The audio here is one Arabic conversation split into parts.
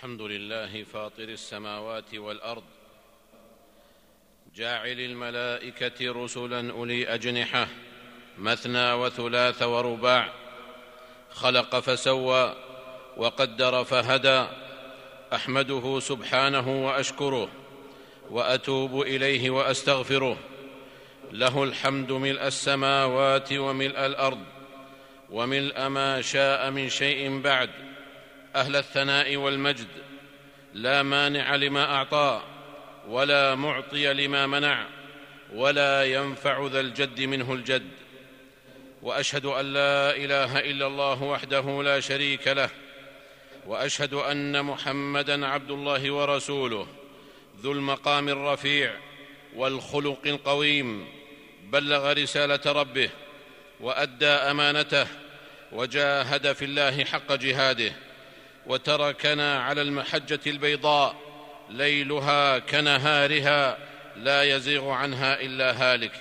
الحمد لله فاطر السماوات والأرض جاعل الملائكة رسلا أولي أجنحة مثنى وثلاث ورباع خلق فسوى وقدر فهدى أحمده سبحانه وأشكره وأتوب إليه وأستغفره له الحمد ملء السماوات وملء الأرض وملء ما شاء من شيء بعد أهل الثناء والمجد لا مانع لما أعطى ولا معطي لما منع ولا ينفع ذا الجد منه الجد. وأشهد أن لا إله إلا الله وحده لا شريك له وأشهد أن محمدا عبد الله ورسوله ذو المقام الرفيع والخلق القويم بلغ رسالة ربه وأدى أمانته وجاهد في الله حق جهاده. وتركنا على المحجة البيضاء ليلها كنهارها لا يزيغ عنها إلا هالك.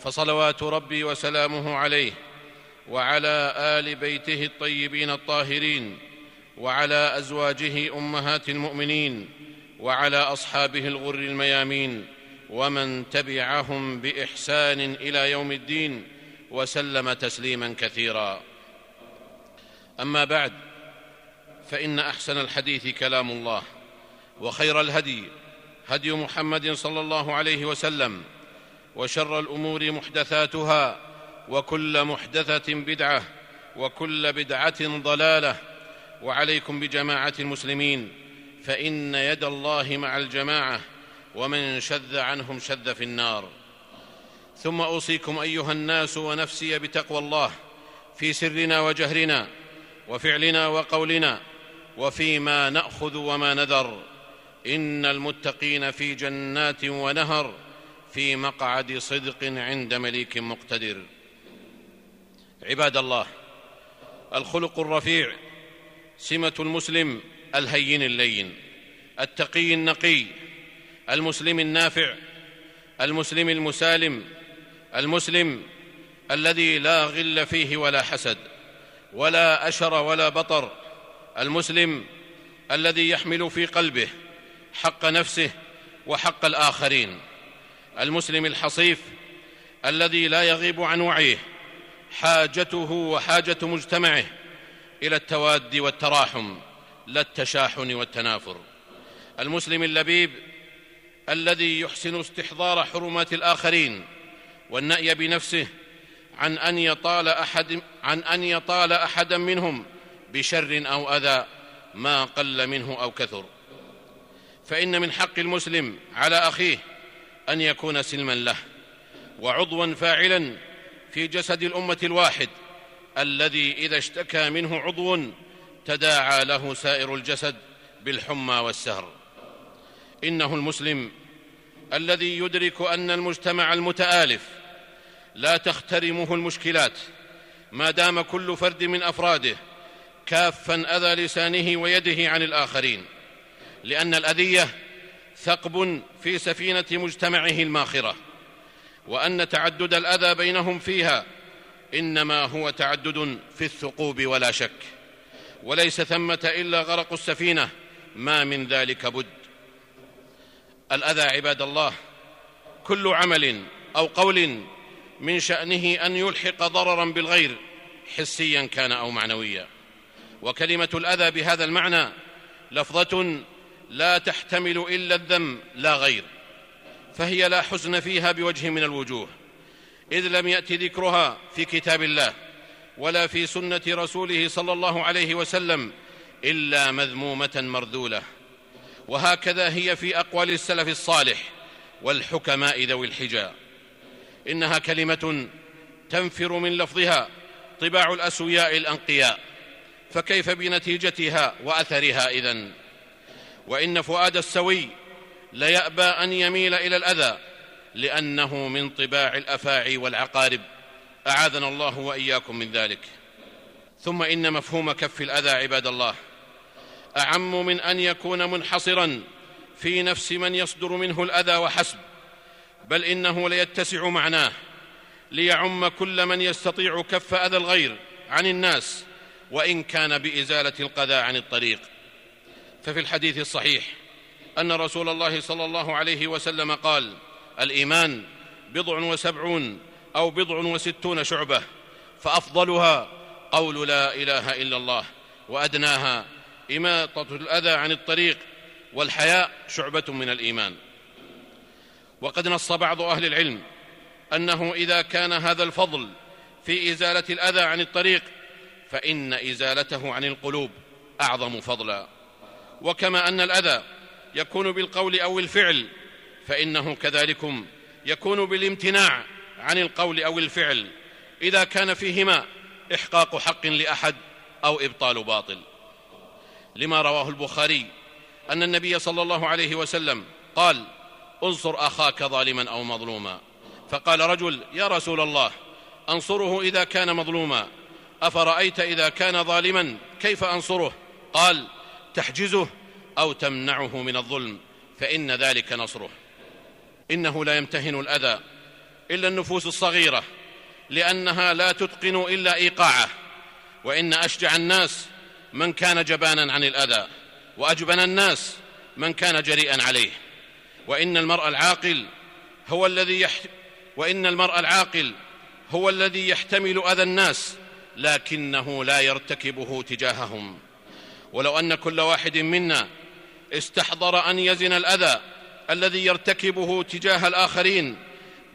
فصلوات ربي وسلامه عليه وعلى آل بيته الطيبين الطاهرين وعلى أزواجه أمهات المؤمنين وعلى أصحابه الغر الميامين ومن تبعهم بإحسان إلى يوم الدين وسلم تسليما كثيرا. أما بعد فإن أحسن الحديث كلام الله وخير الهدي هدي محمد صلى الله عليه وسلم وشر الأمور محدثاتها وكل محدثة بدعة وكل بدعة ضلالة وعليكم بجماعة المسلمين فإن يد الله مع الجماعة ومن شذ عنهم شذ في النار. ثم أوصيكم أيها الناس ونفسي بتقوى الله في سرنا وجهرنا وفعلنا وقولنا وفيما نأخذ وما نذر. إن المتقين في جنات ونهر في مقعد صدق عند مليك مقتدر. عباد الله الخلق الرفيع سمة المسلم الهين اللين. التقي النقي المسلم النافع المسلم المسالم المسلم الذي لا غل فيه ولا حسد ولا أشر ولا بطر المسلم الذي يحمل في قلبه حق نفسه وحق الآخرين. المسلم الحصيف الذي لا يغيب عن وعيه حاجته وحاجة مجتمعه إلى التواد والتراحم لا التشاحن والتنافر. المسلم اللبيب الذي يحسن استحضار حرمات الآخرين والنأي بنفسه عن أن يطال أحد عن أن يطال أحدا منهم بشر أو أذى ما قل منه أو كثر. فإن من حق المسلم على أخيه أن يكون سلما له وعضوا فاعلا في جسد الأمة الواحد الذي إذا اشتكى منه عضو تداعى له سائر الجسد بالحمى والسهر. إنه المسلم الذي يدرك أن المجتمع المتآلف لا تخترمه المشكلات ما دام كل فرد من أفراده كافا أذى لسانه ويده عن الآخرين لأن الأذية ثقب في سفينة مجتمعه الماخرة وأن تعدد الأذى بينهم فيها إنما هو تعدد في الثقوب ولا شك وليس ثمة إلا غرق السفينة ما من ذلك بد. الأذى عباد الله كل عمل أو قول من شأنه أن يلحق ضررا بالغير حسيا كان أو معنويا. وكلمة الأذى بهذا المعنى لفظة لا تحتمل إلا الذم لا غير. فهي لا حزن فيها بوجه من الوجوه إذ لم يأت ذكرها في كتاب الله ولا في سنة رسوله صلى الله عليه وسلم إلا مذمومة مرذوله وهكذا هي في أقوال السلف الصالح والحكماء ذوي الحجاب. إنها كلمة تنفر من لفظها طباع الأسوياء الأنقياء. فكيف بنتيجتها وأثرها اذن وإن فؤاد السوي ليأبى أن يميل إلى الأذى لأنه من طباع الأفاعي والعقارب. أعاذنا الله وإياكم من ذلك. ثم إن مفهوم كف الأذى عباد الله. أعم من أن يكون منحصرا في نفس من يصدر منه الأذى وحسب بل إنه ليتسع معناه ليعم كل من يستطيع كف أذى الغير عن الناس وإن كان بإزالة القذى عن الطريق. ففي الحديث الصحيح أن رسول الله صلى الله عليه وسلم قال الإيمان بضع وسبعون أو بضع وستون شعبة فأفضلها قول لا إله إلا الله وأدناها إماطة الأذى عن الطريق والحياء شعبة من الإيمان. وقد نص بعض أهل العلم أنه إذا كان هذا الفضل في إزالة الأذى عن الطريق فإن إزالته عن القلوب أعظم فضلا. وكما أن الأذى يكون بالقول أو الفعل فإنه كذلكم يكون بالامتناع عن القول أو الفعل. إذا كان فيهما إحقاق حق لأحد أو إبطال باطل. لما رواه البخاري أن النبي صلى الله عليه وسلم قال انصر أخاك ظالما أو مظلوما. فقال رجل يا رسول الله أنصره إذا كان مظلوما. أفرأيت إذا كان ظالما؟ كيف أنصره؟ قال تحجزه أو تمنعه من الظلم فإن ذلك نصره. إنه لا يمتهن الأذى إلا النفوس الصغيرة لأنها لا تتقن إلا إيقاعه. وإن أشجع الناس من كان جبانا عن الأذى وأجبن الناس من كان جريئا عليه. وإن المرء العاقل هو الذي يح... وإن المرء العاقل هو الذي يحتمل أذى الناس. لكنه لا يرتكبه تجاههم. ولو أن كل واحد منا استحضر أن يزن الأذى الذي يرتكبه تجاه الآخرين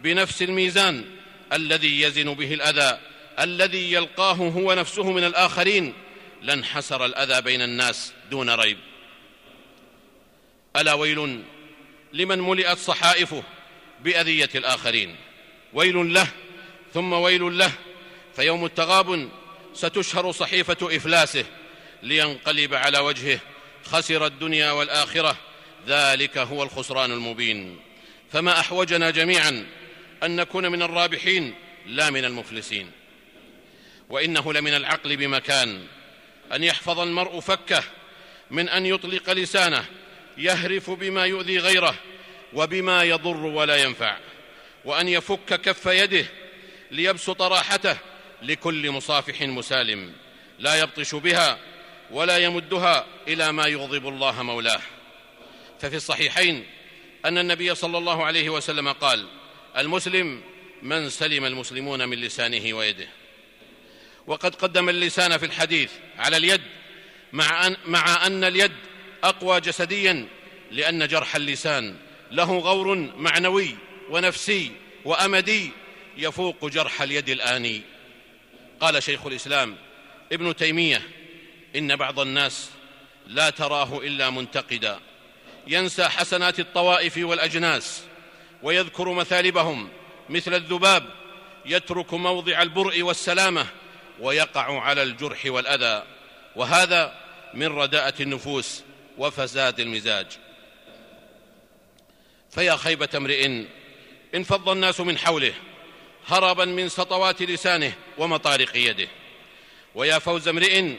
بنفس الميزان الذي يزن به الأذى الذي يلقاه هو نفسه من الآخرين لانحسر الأذى بين الناس دون ريب. ألا ويل لمن ملئت صحائفه بأذية الآخرين؟ ويل له ثم ويل له فيوم التغابن ستشهر صحيفة إفلاسه لينقلب على وجهه خسر الدنيا والآخرة. ذلك هو الخسران المبين. فما أحوجنا جميعا أن نكون من الرابحين لا من المفلسين. وإنه لمن العقل بمكان أن يحفظ المرء فكه من أن يطلق لسانه يهرف بما يؤذي غيره وبما يضر ولا ينفع. وأن يفك كف يده ليبسط راحته لكل مصافح مسالم لا يبطش بها ولا يمدها إلى ما يغضب الله مولاه. ففي الصحيحين أن النبي صلى الله عليه وسلم قال المسلم من سلم المسلمون من لسانه ويده. وقد قدم اللسان في الحديث على اليد مع أن, مع أن اليد أقوى جسديا لأن جرح اللسان له غور معنوي ونفسي وأمدي يفوق جرح اليد الآني. قال شيخ الإسلام ابن تيمية إن بعض الناس لا تراه إلا منتقدا ينسى حسنات الطوائف والأجناس ويذكر مثالبهم مثل الذباب يترك موضع البرء والسلامة ويقع على الجرح والأذى وهذا من رداءة النفوس وفساد المزاج. فيا خيبة امرئ انفض الناس من حوله هربا من سطوات لسانه ومطارق يده. ويا فوز امرئ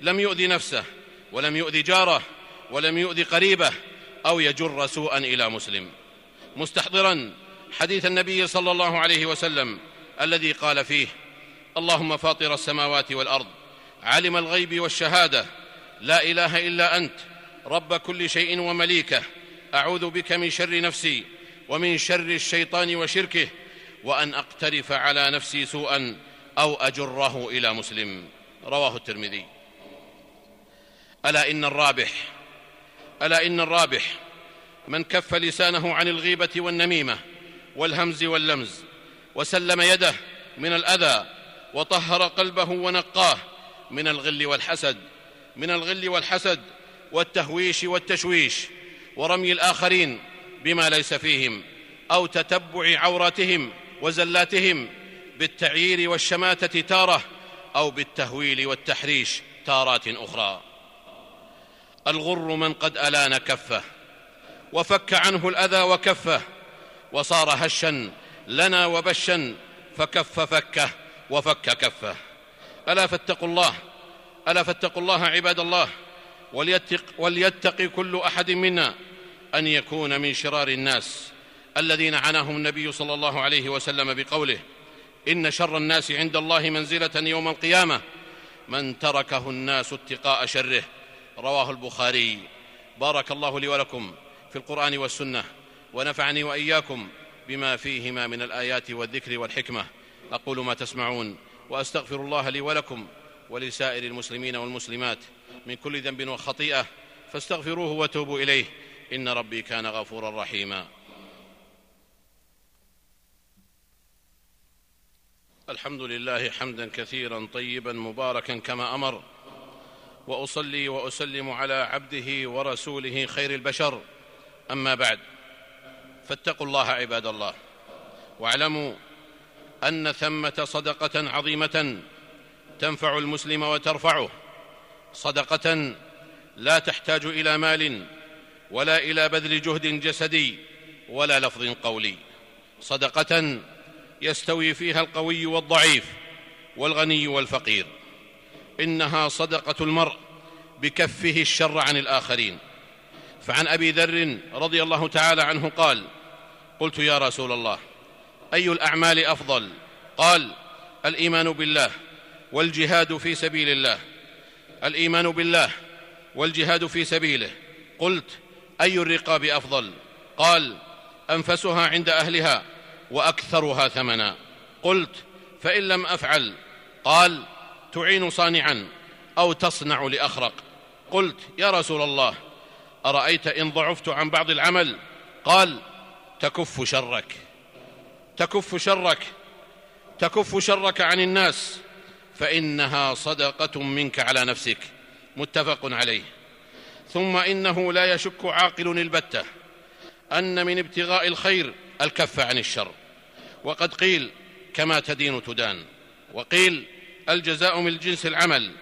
لم يؤذ نفسه ولم يؤذ جاره ولم يؤذ قريبه أو يجر سوءا إلى مسلم. مستحضرا حديث النبي صلى الله عليه وسلم الذي قال فيه اللهم فاطر السماوات والأرض عالم الغيب والشهادة لا إله إلا أنت رب كل شيء ومليكه أعوذ بك من شر نفسي ومن شر الشيطان وشركه وأن أقترف على نفسي سوءا أو أجره إلى مسلم. رواه الترمذي. ألا إن الرابح ألا إن الرابح من كف لسانه عن الغيبة والنميمة والهمز واللمز وسلم يده من الأذى وطهر قلبه ونقاه من الغل والحسد من الغل والحسد والتهويش والتشويش ورمي الآخرين بما ليس فيهم أو تتبع عوراتهم وزلاتهم بالتعيير والشماتة تارة أو بالتهويل والتحريش تارات أخرى. الغر من قد ألان كفه وفك عنه الأذى وكفه وصار هشا لنا وبشا فكف فكه وفك كفه. ألا فاتقوا الله ألا فاتقوا الله عباد الله وليتق, وليتق كل أحد منا أن يكون من شرار الناس. الذين عناهم النبي صلى الله عليه وسلم بقوله إن شر الناس عند الله منزلة يوم القيامة. من تركه الناس اتقاء شره. رواه البخاري. بارك الله لي ولكم في القرآن والسنة ونفعني وإياكم بما فيهما من الآيات والذكر والحكمة. أقول ما تسمعون وأستغفر الله لي ولكم ولسائر المسلمين والمسلمات من كل ذنب وخطيئة فاستغفروه وتوبوا إليه. إن ربي كان غفورا رحيما. الحمد لله حمدا كثيرا طيبا مباركا كما أمر وأصلي وأسلم على عبده ورسوله خير البشر. أما بعد فاتقوا الله عباد الله واعلموا أن ثمة صدقة عظيمة تنفع المسلم وترفعه. صدقة لا تحتاج إلى مال ولا إلى بذل جهد جسدي ولا لفظ قولي. صدقة يستوي فيها القوي والضعيف والغني والفقير. إنها صدقة المرء بكفه الشر عن الآخرين. فعن أبي ذر رضي الله تعالى عنه قال قلت يا رسول الله أي الأعمال أفضل؟ قال الإيمان بالله والجهاد في سبيل الله. الإيمان بالله والجهاد في سبيله. قلت أي الرقاب أفضل؟ قال أنفسها عند أهلها وأكثرها ثمنا. قلت فإن لم أفعل قال تعين صانعا أو تصنع لأخرق. قلت يا رسول الله أرأيت إن ضعفت عن بعض العمل؟ قال تكف شرك. تكف شرك. تكف شرك عن الناس فإنها صدقة منك على نفسك. متفق عليه. ثم إنه لا يشك عاقل البتة أن من ابتغاء الخير الكف عن الشر. وقد قيل كما تدين تدان. وقيل الجزاء من جنس العمل.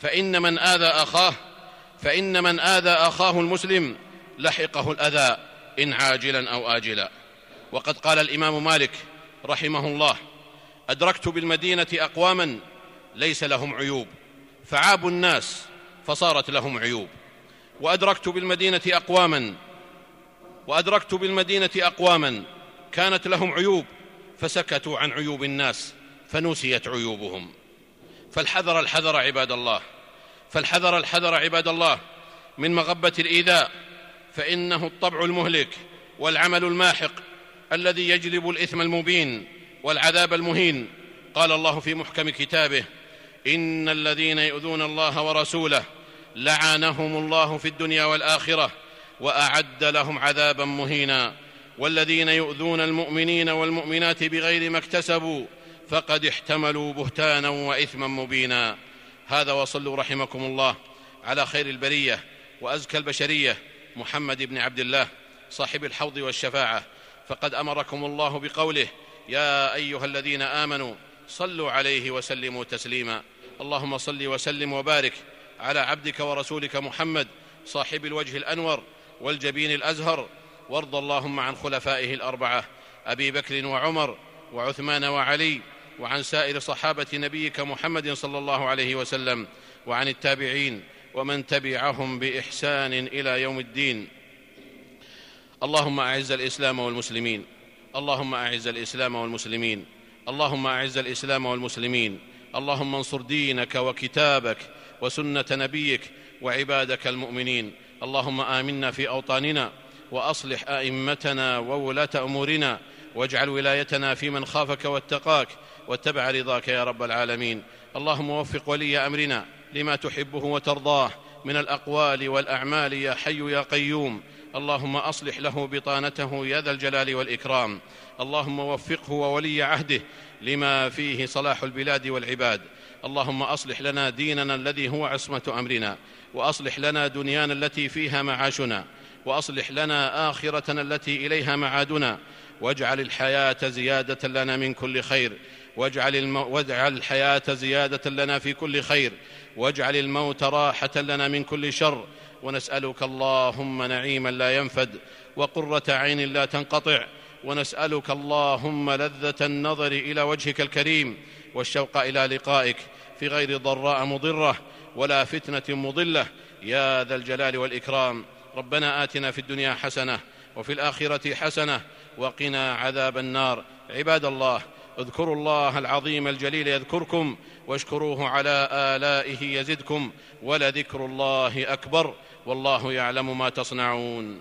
فإن من آذى أخاه فإن من آذى أخاه المسلم لحقه الأذى إن عاجلا أو آجلا. وقد قال الإمام مالك رحمه الله أدركت بالمدينة أقواما ليس لهم عيوب. فعابوا الناس فصارت لهم عيوب. وأدركت بالمدينة أقواما وأدركت بالمدينة أقواما كانت لهم عيوب فسكتوا عن عيوب الناس فنسيت عيوبهم. فالحذر الحذر عباد الله فالحذر الحذر عباد الله من مغبة الإيذاء فإنه الطبع المهلك والعمل الماحق الذي يجلب الإثم المبين والعذاب المهين. قال الله في محكم كتابه إن الذين يؤذون الله ورسوله لعنهم الله في الدنيا والآخرة وأعد لهم عذابا مهينا. والذين يؤذون المؤمنين والمؤمنات بغير ما اكتسبوا فقد احتملوا بهتانا وإثما مبينا. هذا وصلوا رحمكم الله على خير البرية وأزكى البشرية محمد بن عبد الله صاحب الحوض والشفاعة. فقد أمركم الله بقوله يا أيها الذين آمنوا صلوا عليه وسلموا تسليما. اللهم صل وسلم وبارك على عبدك ورسولك محمد صاحب الوجه الأنور والجبين الأزهر وارض اللهم عن خلفائه الأربعة أبي بكر وعمر وعثمان وعلي وعن سائر صحابة نبيك محمد صلى الله عليه وسلم وعن التابعين ومن تبعهم بإحسان إلى يوم الدين. اللهم أعز الإسلام والمسلمين اللهم أعز الإسلام والمسلمين اللهم أعز الإسلام والمسلمين اللهم انصر دينك وكتابك وسنة نبيك وعبادك المؤمنين. اللهم آمنا في أوطاننا وأصلح أئمتنا وولاة أمورنا واجعل ولايتنا في من خافك واتقاك واتبع رضاك يا رب العالمين. اللهم وفق ولي أمرنا لما تحبه وترضاه من الأقوال والأعمال يا حي يا قيوم. اللهم أصلح له بطانته يا ذا الجلال والإكرام. اللهم وفقه وولي عهده لما فيه صلاح البلاد والعباد. اللهم أصلح لنا ديننا الذي هو عصمة أمرنا وأصلح لنا دنيانا التي فيها معاشنا وأصلح لنا آخرتنا التي إليها معادنا. واجعل الحياة زيادة لنا من كل خير. واجعل, المو... واجعل الحياة زيادة لنا في كل خير. واجعل الموت راحة لنا من كل شر. ونسألك اللهم نعيما لا ينفد وقرة عين لا تنقطع. ونسألك اللهم لذة النظر إلى وجهك الكريم. والشوق إلى لقائك في غير ضراء مضرة ولا فتنة مضلة. يا ذا الجلال والإكرام ربنا آتنا في الدنيا حسنة وفي الآخرة حسنة وقنا عذاب النار. عباد الله اذكروا الله العظيم الجليل يذكركم واشكروه على آلائه يزدكم ولذكر الله أكبر. والله يعلم ما تصنعون.